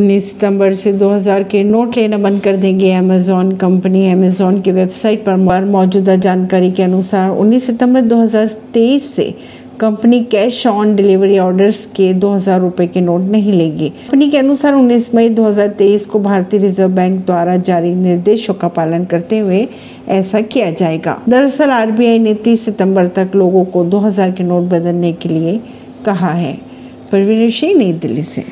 उन्नीस सितंबर से 2000 के नोट लेना बंद कर देंगे अमेजॉन कंपनी। अमेजॉन की वेबसाइट पर मौजूदा जानकारी के अनुसार 19 सितंबर 2023 से company cash on delivery orders के दो हज़ार रुपए के नोट नहीं लेगी। कंपनी के अनुसार 19 मई 2023 को भारतीय रिज़र्व बैंक द्वारा जारी निर्देशों का पालन करते हुए ऐसा किया जाएगा। दरअसल आरबीआई ने 30 सितंबर तक लोगों को 2000 के नोट बदलने के लिए कहा है। परवीन सिंह, नई दिल्ली से।